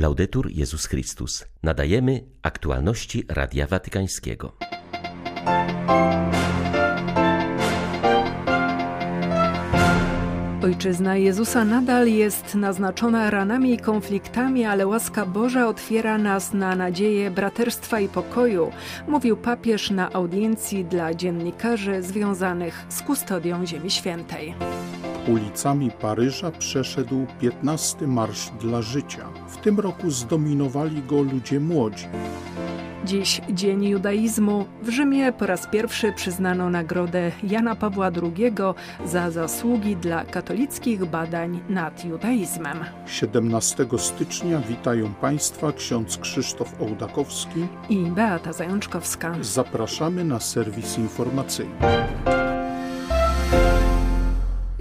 Laudetur Jezus Chrystus. Nadajemy aktualności Radia Watykańskiego. Ojczyzna Jezusa nadal jest naznaczona ranami i konfliktami, ale łaska Boża otwiera nas na nadzieję braterstwa i pokoju, mówił papież na audiencji dla dziennikarzy związanych z kustodią Ziemi Świętej. Ulicami Paryża przeszedł 15 Marsz dla Życia. W tym roku zdominowali go ludzie młodzi. Dziś Dzień Judaizmu. W Rzymie po raz pierwszy przyznano nagrodę Jana Pawła II za zasługi dla katolickich badań nad judaizmem. 17 stycznia witają Państwa ksiądz Krzysztof Ołdakowski i Beata Zajączkowska. Zapraszamy na serwis informacyjny.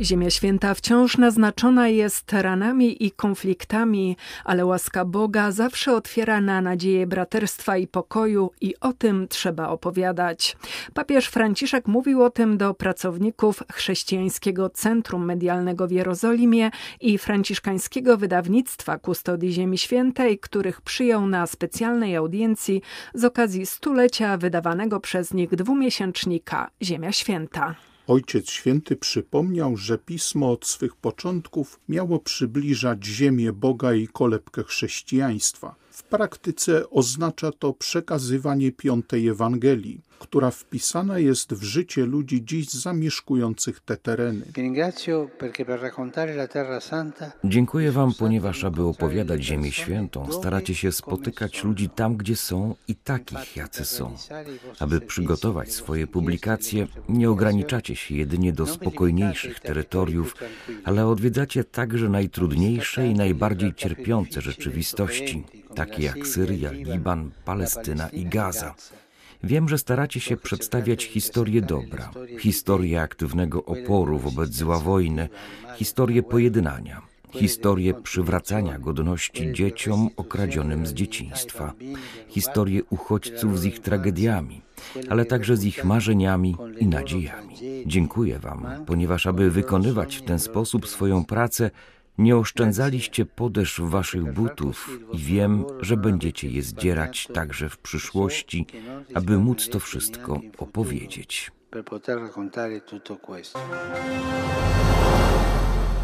Ziemia Święta wciąż naznaczona jest ranami i konfliktami, ale łaska Boga zawsze otwiera na nadzieję braterstwa i pokoju i o tym trzeba opowiadać. Papież Franciszek mówił o tym do pracowników Chrześcijańskiego Centrum Medialnego w Jerozolimie i franciszkańskiego wydawnictwa Kustodii Ziemi Świętej, których przyjął na specjalnej audiencji z okazji stulecia wydawanego przez nich dwumiesięcznika Ziemia Święta. Ojciec Święty przypomniał, że pismo od swych początków miało przybliżać ziemię Boga i kolebkę chrześcijaństwa. W praktyce oznacza to przekazywanie piątej Ewangelii, która wpisana jest w życie ludzi dziś zamieszkujących te tereny. Dziękuję Wam, ponieważ aby opowiadać Ziemię Świętą, staracie się spotykać ludzi tam, gdzie są i takich, jacy są. Aby przygotować swoje publikacje, nie ograniczacie się jedynie do spokojniejszych terytoriów, ale odwiedzacie także najtrudniejsze i najbardziej cierpiące rzeczywistości, takie jak Syria, Liban, Palestyna i Gaza. Wiem, że staracie się przedstawiać historię dobra, historię aktywnego oporu wobec zła wojny, historię pojednania, historię przywracania godności dzieciom okradzionym z dzieciństwa, historię uchodźców z ich tragediami, ale także z ich marzeniami i nadziejami. Dziękuję Wam, ponieważ aby wykonywać w ten sposób swoją pracę, nie oszczędzaliście podeszw waszych butów i wiem, że będziecie je zdzierać także w przyszłości, aby móc to wszystko opowiedzieć.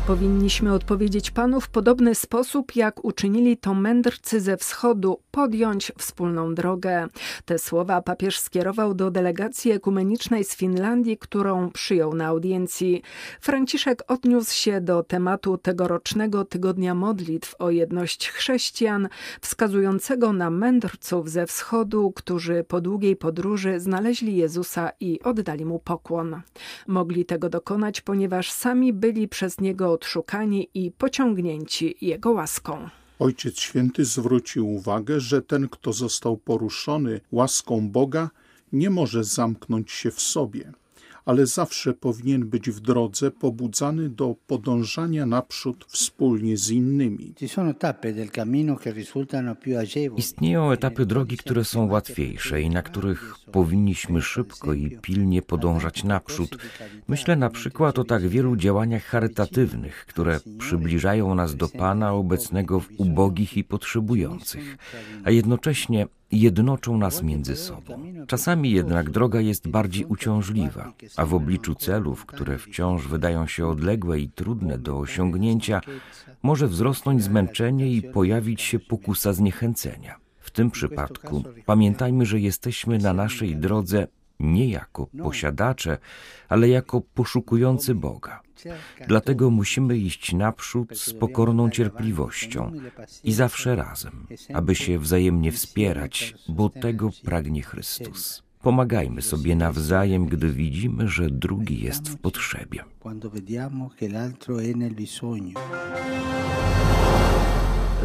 Powinniśmy odpowiedzieć Panu w podobny sposób, jak uczynili to mędrcy ze wschodu, podjąć wspólną drogę. Te słowa papież skierował do delegacji ekumenicznej z Finlandii, którą przyjął na audiencji. Franciszek odniósł się do tematu tegorocznego tygodnia modlitw o jedność chrześcijan, wskazującego na mędrców ze wschodu, którzy po długiej podróży znaleźli Jezusa i oddali mu pokłon. Mogli tego dokonać, ponieważ sami byli przez niego odszukani i pociągnięci Jego łaską. Ojciec Święty zwrócił uwagę, że ten, kto został poruszony łaską Boga, nie może zamknąć się w sobie ale zawsze powinien być w drodze pobudzany do podążania naprzód wspólnie z innymi. Istnieją etapy drogi, które są łatwiejsze i na których powinniśmy szybko i pilnie podążać naprzód. Myślę na przykład o tak wielu działaniach charytatywnych, które przybliżają nas do Pana obecnego w ubogich i potrzebujących, a jednocześnie jednoczą nas między sobą. Czasami jednak droga jest bardziej uciążliwa, a w obliczu celów, które wciąż wydają się odległe i trudne do osiągnięcia, może wzrosnąć zmęczenie i pojawić się pokusa zniechęcenia. W tym przypadku pamiętajmy, że jesteśmy na naszej drodze nie jako posiadacze, ale jako poszukujący Boga. Dlatego musimy iść naprzód z pokorną cierpliwością i zawsze razem, aby się wzajemnie wspierać, bo tego pragnie Chrystus. Pomagajmy sobie nawzajem, gdy widzimy, że drugi jest w potrzebie.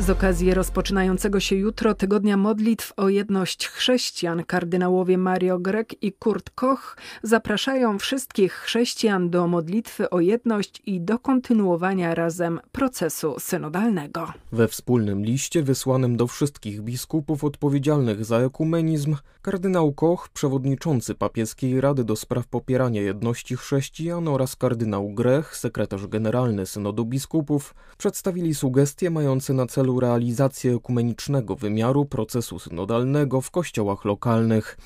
Z okazji rozpoczynającego się jutro tygodnia modlitw o jedność chrześcijan kardynałowie Mario Grek i Kurt Koch zapraszają wszystkich chrześcijan do modlitwy o jedność i do kontynuowania razem procesu synodalnego. We wspólnym liście wysłanym do wszystkich biskupów odpowiedzialnych za ekumenizm kardynał Koch, przewodniczący papieskiej Rady do spraw popierania jedności chrześcijan oraz kardynał Grech, sekretarz generalny synodu biskupów, przedstawili sugestie mające na celu celu realizację ekumenicznego wymiaru procesu synodalnego w kościołach lokalnych.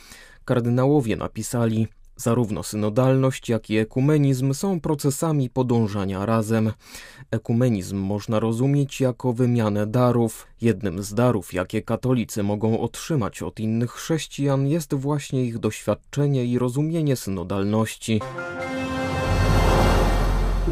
Kardynałowie napisali: Zarówno synodalność, jak i ekumenizm są procesami podążania razem. Ekumenizm można rozumieć jako wymianę darów. Jednym z darów, jakie katolicy mogą otrzymać od innych chrześcijan, jest właśnie ich doświadczenie i rozumienie synodalności.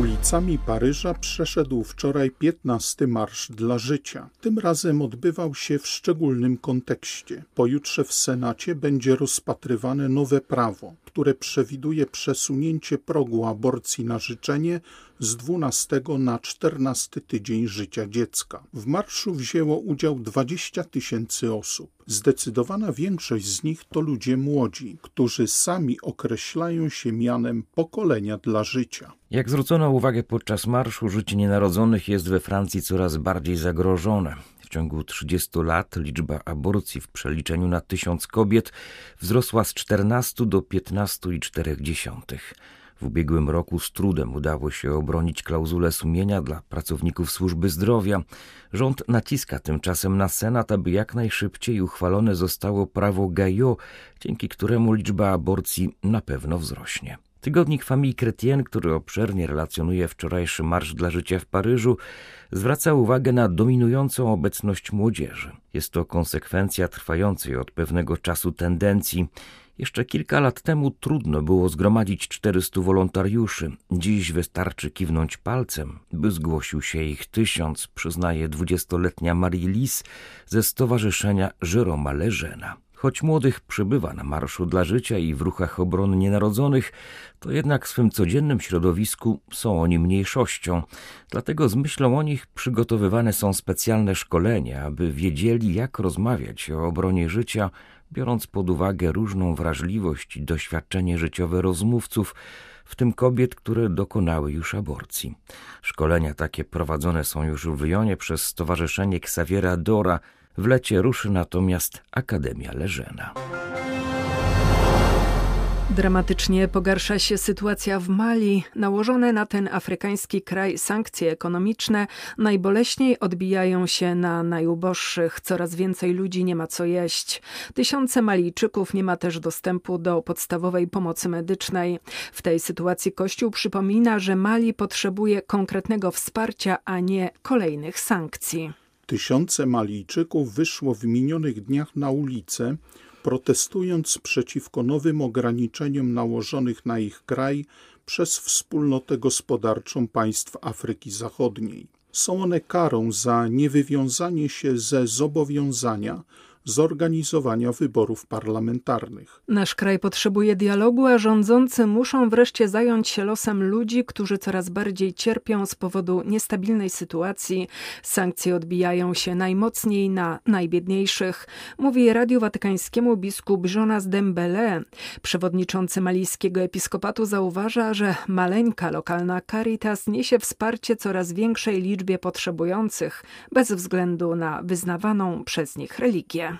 Ulicami Paryża przeszedł wczoraj 15 Marsz dla Życia. Tym razem odbywał się w szczególnym kontekście. Pojutrze w Senacie będzie rozpatrywane nowe prawo, które przewiduje przesunięcie progu aborcji na życzenie z 12 na 14 tydzień życia dziecka. W marszu wzięło udział 20 tysięcy osób. Zdecydowana większość z nich to ludzie młodzi, którzy sami określają się mianem pokolenia dla życia. Jak zwrócono uwagę podczas marszu, życie nienarodzonych jest we Francji coraz bardziej zagrożone. W ciągu 30 lat liczba aborcji w przeliczeniu na tysiąc kobiet wzrosła z 14 do 15,4. W ubiegłym roku z trudem udało się obronić klauzulę sumienia dla pracowników służby zdrowia. Rząd naciska tymczasem na Senat, aby jak najszybciej uchwalone zostało prawo Gaillot, dzięki któremu liczba aborcji na pewno wzrośnie. Tygodnik Famille Chrétienne, który obszernie relacjonuje wczorajszy Marsz dla Życia w Paryżu, zwraca uwagę na dominującą obecność młodzieży. Jest to konsekwencja trwającej od pewnego czasu tendencji. Jeszcze kilka lat temu trudno było zgromadzić 400 wolontariuszy. Dziś wystarczy kiwnąć palcem, by zgłosił się ich tysiąc, przyznaje dwudziestoletnia Marie Lis ze Stowarzyszenia Jeroma Leżena. Choć młodych przybywa na Marszu dla Życia i w ruchach obrony nienarodzonych, to jednak w swym codziennym środowisku są oni mniejszością. Dlatego z myślą o nich przygotowywane są specjalne szkolenia, aby wiedzieli, jak rozmawiać o obronie życia, biorąc pod uwagę różną wrażliwość i doświadczenie życiowe rozmówców, w tym kobiet, które dokonały już aborcji. Szkolenia takie prowadzone są już w Lyonie przez Stowarzyszenie Xaviera Dora, w lecie ruszy natomiast Akademia Leżena. Dramatycznie pogarsza się sytuacja w Mali. Nałożone na ten afrykański kraj sankcje ekonomiczne najboleśniej odbijają się na najuboższych. Coraz więcej ludzi nie ma co jeść. Tysiące Malijczyków nie ma też dostępu do podstawowej pomocy medycznej. W tej sytuacji Kościół przypomina, że Mali potrzebuje konkretnego wsparcia, a nie kolejnych sankcji. Tysiące Malijczyków wyszło w minionych dniach na ulicę, protestując przeciwko nowym ograniczeniom nałożonych na ich kraj przez wspólnotę gospodarczą państw Afryki Zachodniej. Są one karą za niewywiązanie się ze zobowiązania zorganizowania wyborów parlamentarnych. Nasz kraj potrzebuje dialogu, a rządzący muszą wreszcie zająć się losem ludzi, którzy coraz bardziej cierpią z powodu niestabilnej sytuacji. Sankcje odbijają się najmocniej na najbiedniejszych, mówi Radiu Watykańskiemu biskup Jonas Dembele. Przewodniczący malijskiego episkopatu zauważa, że maleńka lokalna Caritas niesie wsparcie coraz większej liczbie potrzebujących, bez względu na wyznawaną przez nich religię.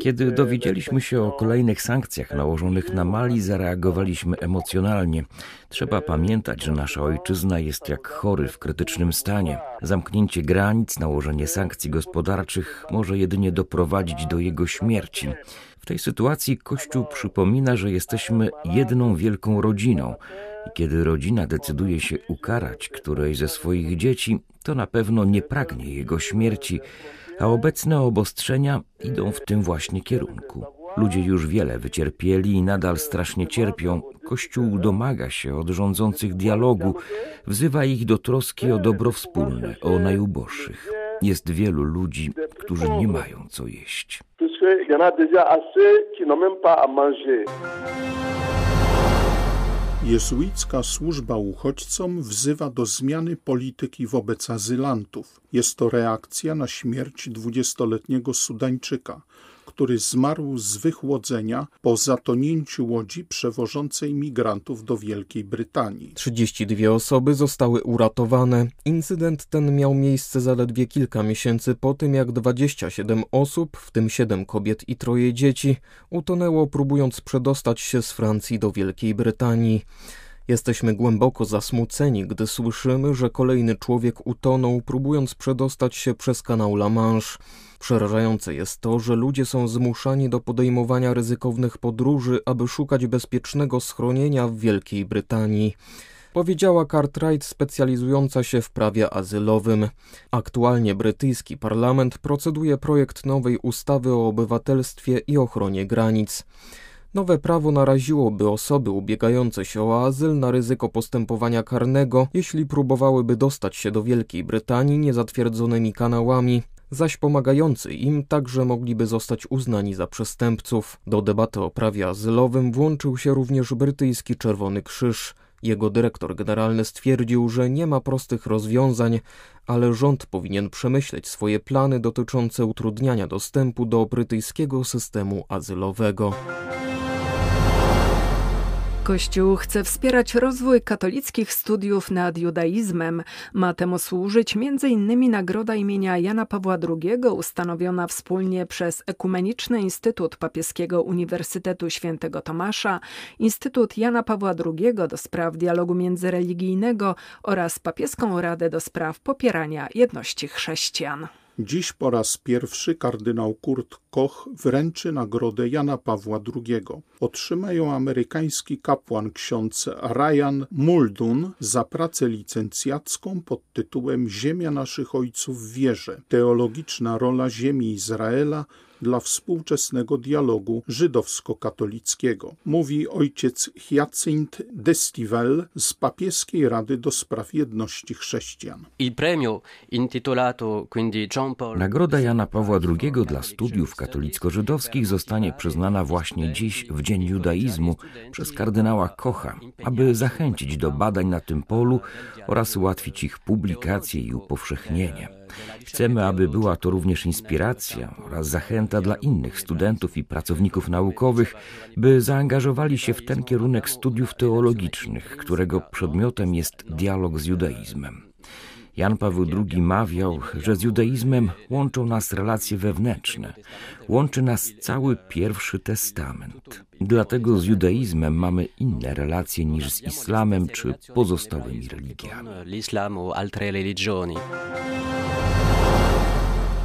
Kiedy dowiedzieliśmy się o kolejnych sankcjach nałożonych na Mali, zareagowaliśmy emocjonalnie. Trzeba pamiętać, że nasza ojczyzna jest jak chory w krytycznym stanie. Zamknięcie granic, nałożenie sankcji gospodarczych może jedynie doprowadzić do jego śmierci. W tej sytuacji Kościół przypomina, że jesteśmy jedną wielką rodziną. I kiedy rodzina decyduje się ukarać którejś ze swoich dzieci, to na pewno nie pragnie jego śmierci, a obecne obostrzenia idą w tym właśnie kierunku. Ludzie już wiele wycierpieli i nadal strasznie cierpią. Kościół domaga się od rządzących dialogu, wzywa ich do troski o dobro wspólne, o najuboższych. Jest wielu ludzi, którzy nie mają co jeść. Jezuicka służba uchodźcom wzywa do zmiany polityki wobec azylantów. Jest to reakcja na śmierć dwudziestoletniego Sudańczyka, który zmarł z wychłodzenia po zatonięciu łodzi przewożącej migrantów do Wielkiej Brytanii. 32 osoby zostały uratowane. Incydent ten miał miejsce zaledwie kilka miesięcy po tym, jak 27 osób, w tym 7 kobiet i troje dzieci, utonęło próbując przedostać się z Francji do Wielkiej Brytanii. Jesteśmy głęboko zasmuceni, gdy słyszymy, że kolejny człowiek utonął, próbując przedostać się przez kanał La Manche. Przerażające jest to, że ludzie są zmuszani do podejmowania ryzykownych podróży, aby szukać bezpiecznego schronienia w Wielkiej Brytanii powiedziała Cartwright specjalizująca się w prawie azylowym. Aktualnie brytyjski parlament proceduje projekt nowej ustawy o obywatelstwie i ochronie granic. Nowe prawo naraziłoby osoby ubiegające się o azyl na ryzyko postępowania karnego, jeśli próbowałyby dostać się do Wielkiej Brytanii niezatwierdzonymi kanałami, zaś pomagający im także mogliby zostać uznani za przestępców. Do debaty o prawie azylowym włączył się również brytyjski Czerwony Krzyż. Jego dyrektor generalny stwierdził, że nie ma prostych rozwiązań, ale rząd powinien przemyśleć swoje plany dotyczące utrudniania dostępu do brytyjskiego systemu azylowego. Kościół chce wspierać rozwój katolickich studiów nad judaizmem. Ma temu służyć m.in. nagroda imienia Jana Pawła II, ustanowiona wspólnie przez Ekumeniczny Instytut Papieskiego Uniwersytetu Świętego Tomasza, Instytut Jana Pawła II do spraw dialogu międzyreligijnego oraz Papieską Radę do spraw popierania jedności chrześcijan. Dziś po raz pierwszy kardynał Kurt Koch wręczy nagrodę Jana Pawła II. Otrzyma ją amerykański kapłan ksiądz Ryan Muldun za pracę licencjacką pod tytułem Ziemia naszych ojców w wierze. Teologiczna rola ziemi Izraela dla współczesnego dialogu żydowsko-katolickiego, mówi ojciec Hyacynt Destivel z Papieskiej Rady do Spraw Jedności Chrześcijan. Nagroda Jana Pawła II dla studiów katolicko-żydowskich zostanie przyznana właśnie dziś, w Dzień Judaizmu, przez kardynała Kocha, aby zachęcić do badań na tym polu oraz ułatwić ich publikację i upowszechnienie. Chcemy, aby była to również inspiracja oraz zachęta dla innych studentów i pracowników naukowych, by zaangażowali się w ten kierunek studiów teologicznych, którego przedmiotem jest dialog z judaizmem. Jan Paweł II mawiał, że z judaizmem łączą nas relacje wewnętrzne, łączy nas cały pierwszy testament. Dlatego z judaizmem mamy inne relacje niż z islamem czy pozostałymi religiami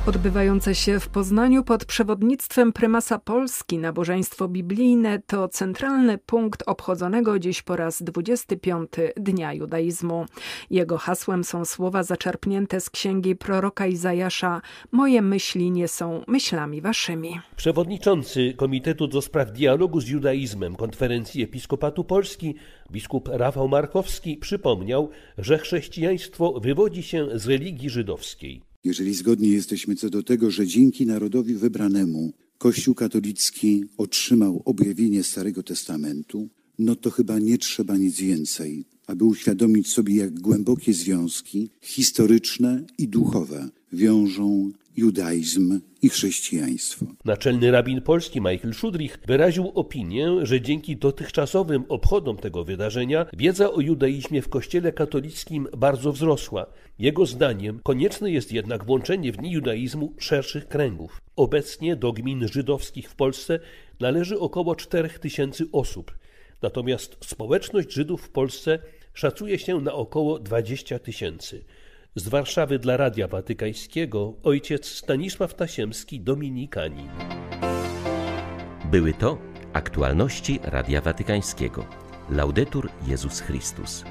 odbywające się w Poznaniu pod przewodnictwem prymasa Polski nabożeństwo biblijne to centralny punkt obchodzonego dziś po raz 25 Dnia Judaizmu. Jego hasłem są słowa zaczerpnięte z księgi proroka Izajasza Moje myśli nie są myślami waszymi. Przewodniczący Komitetu do Spraw Dialogu z Judaizmem Konferencji Episkopatu Polski biskup Rafał Markowski przypomniał, że chrześcijaństwo wywodzi się z religii żydowskiej. Jeżeli zgodni jesteśmy co do tego, że dzięki narodowi wybranemu Kościół katolicki otrzymał objawienie Starego Testamentu, no to chyba nie trzeba nic więcej, aby uświadomić sobie, jak głębokie związki historyczne i duchowe wiążą judaizm i chrześcijaństwo. Naczelny rabin polski Michael Szudrich wyraził opinię, że dzięki dotychczasowym obchodom tego wydarzenia wiedza o judaizmie w Kościele katolickim bardzo wzrosła. Jego zdaniem konieczne jest jednak włączenie w dni judaizmu szerszych kręgów. Obecnie do gmin żydowskich w Polsce należy około 4 tysięcy osób. Natomiast społeczność Żydów w Polsce szacuje się na około 20 tysięcy. Z Warszawy dla Radia Watykańskiego ojciec Stanisław Tasiemski, Dominikanin. Były to aktualności Radia Watykańskiego. Laudetur Jezus Chrystus.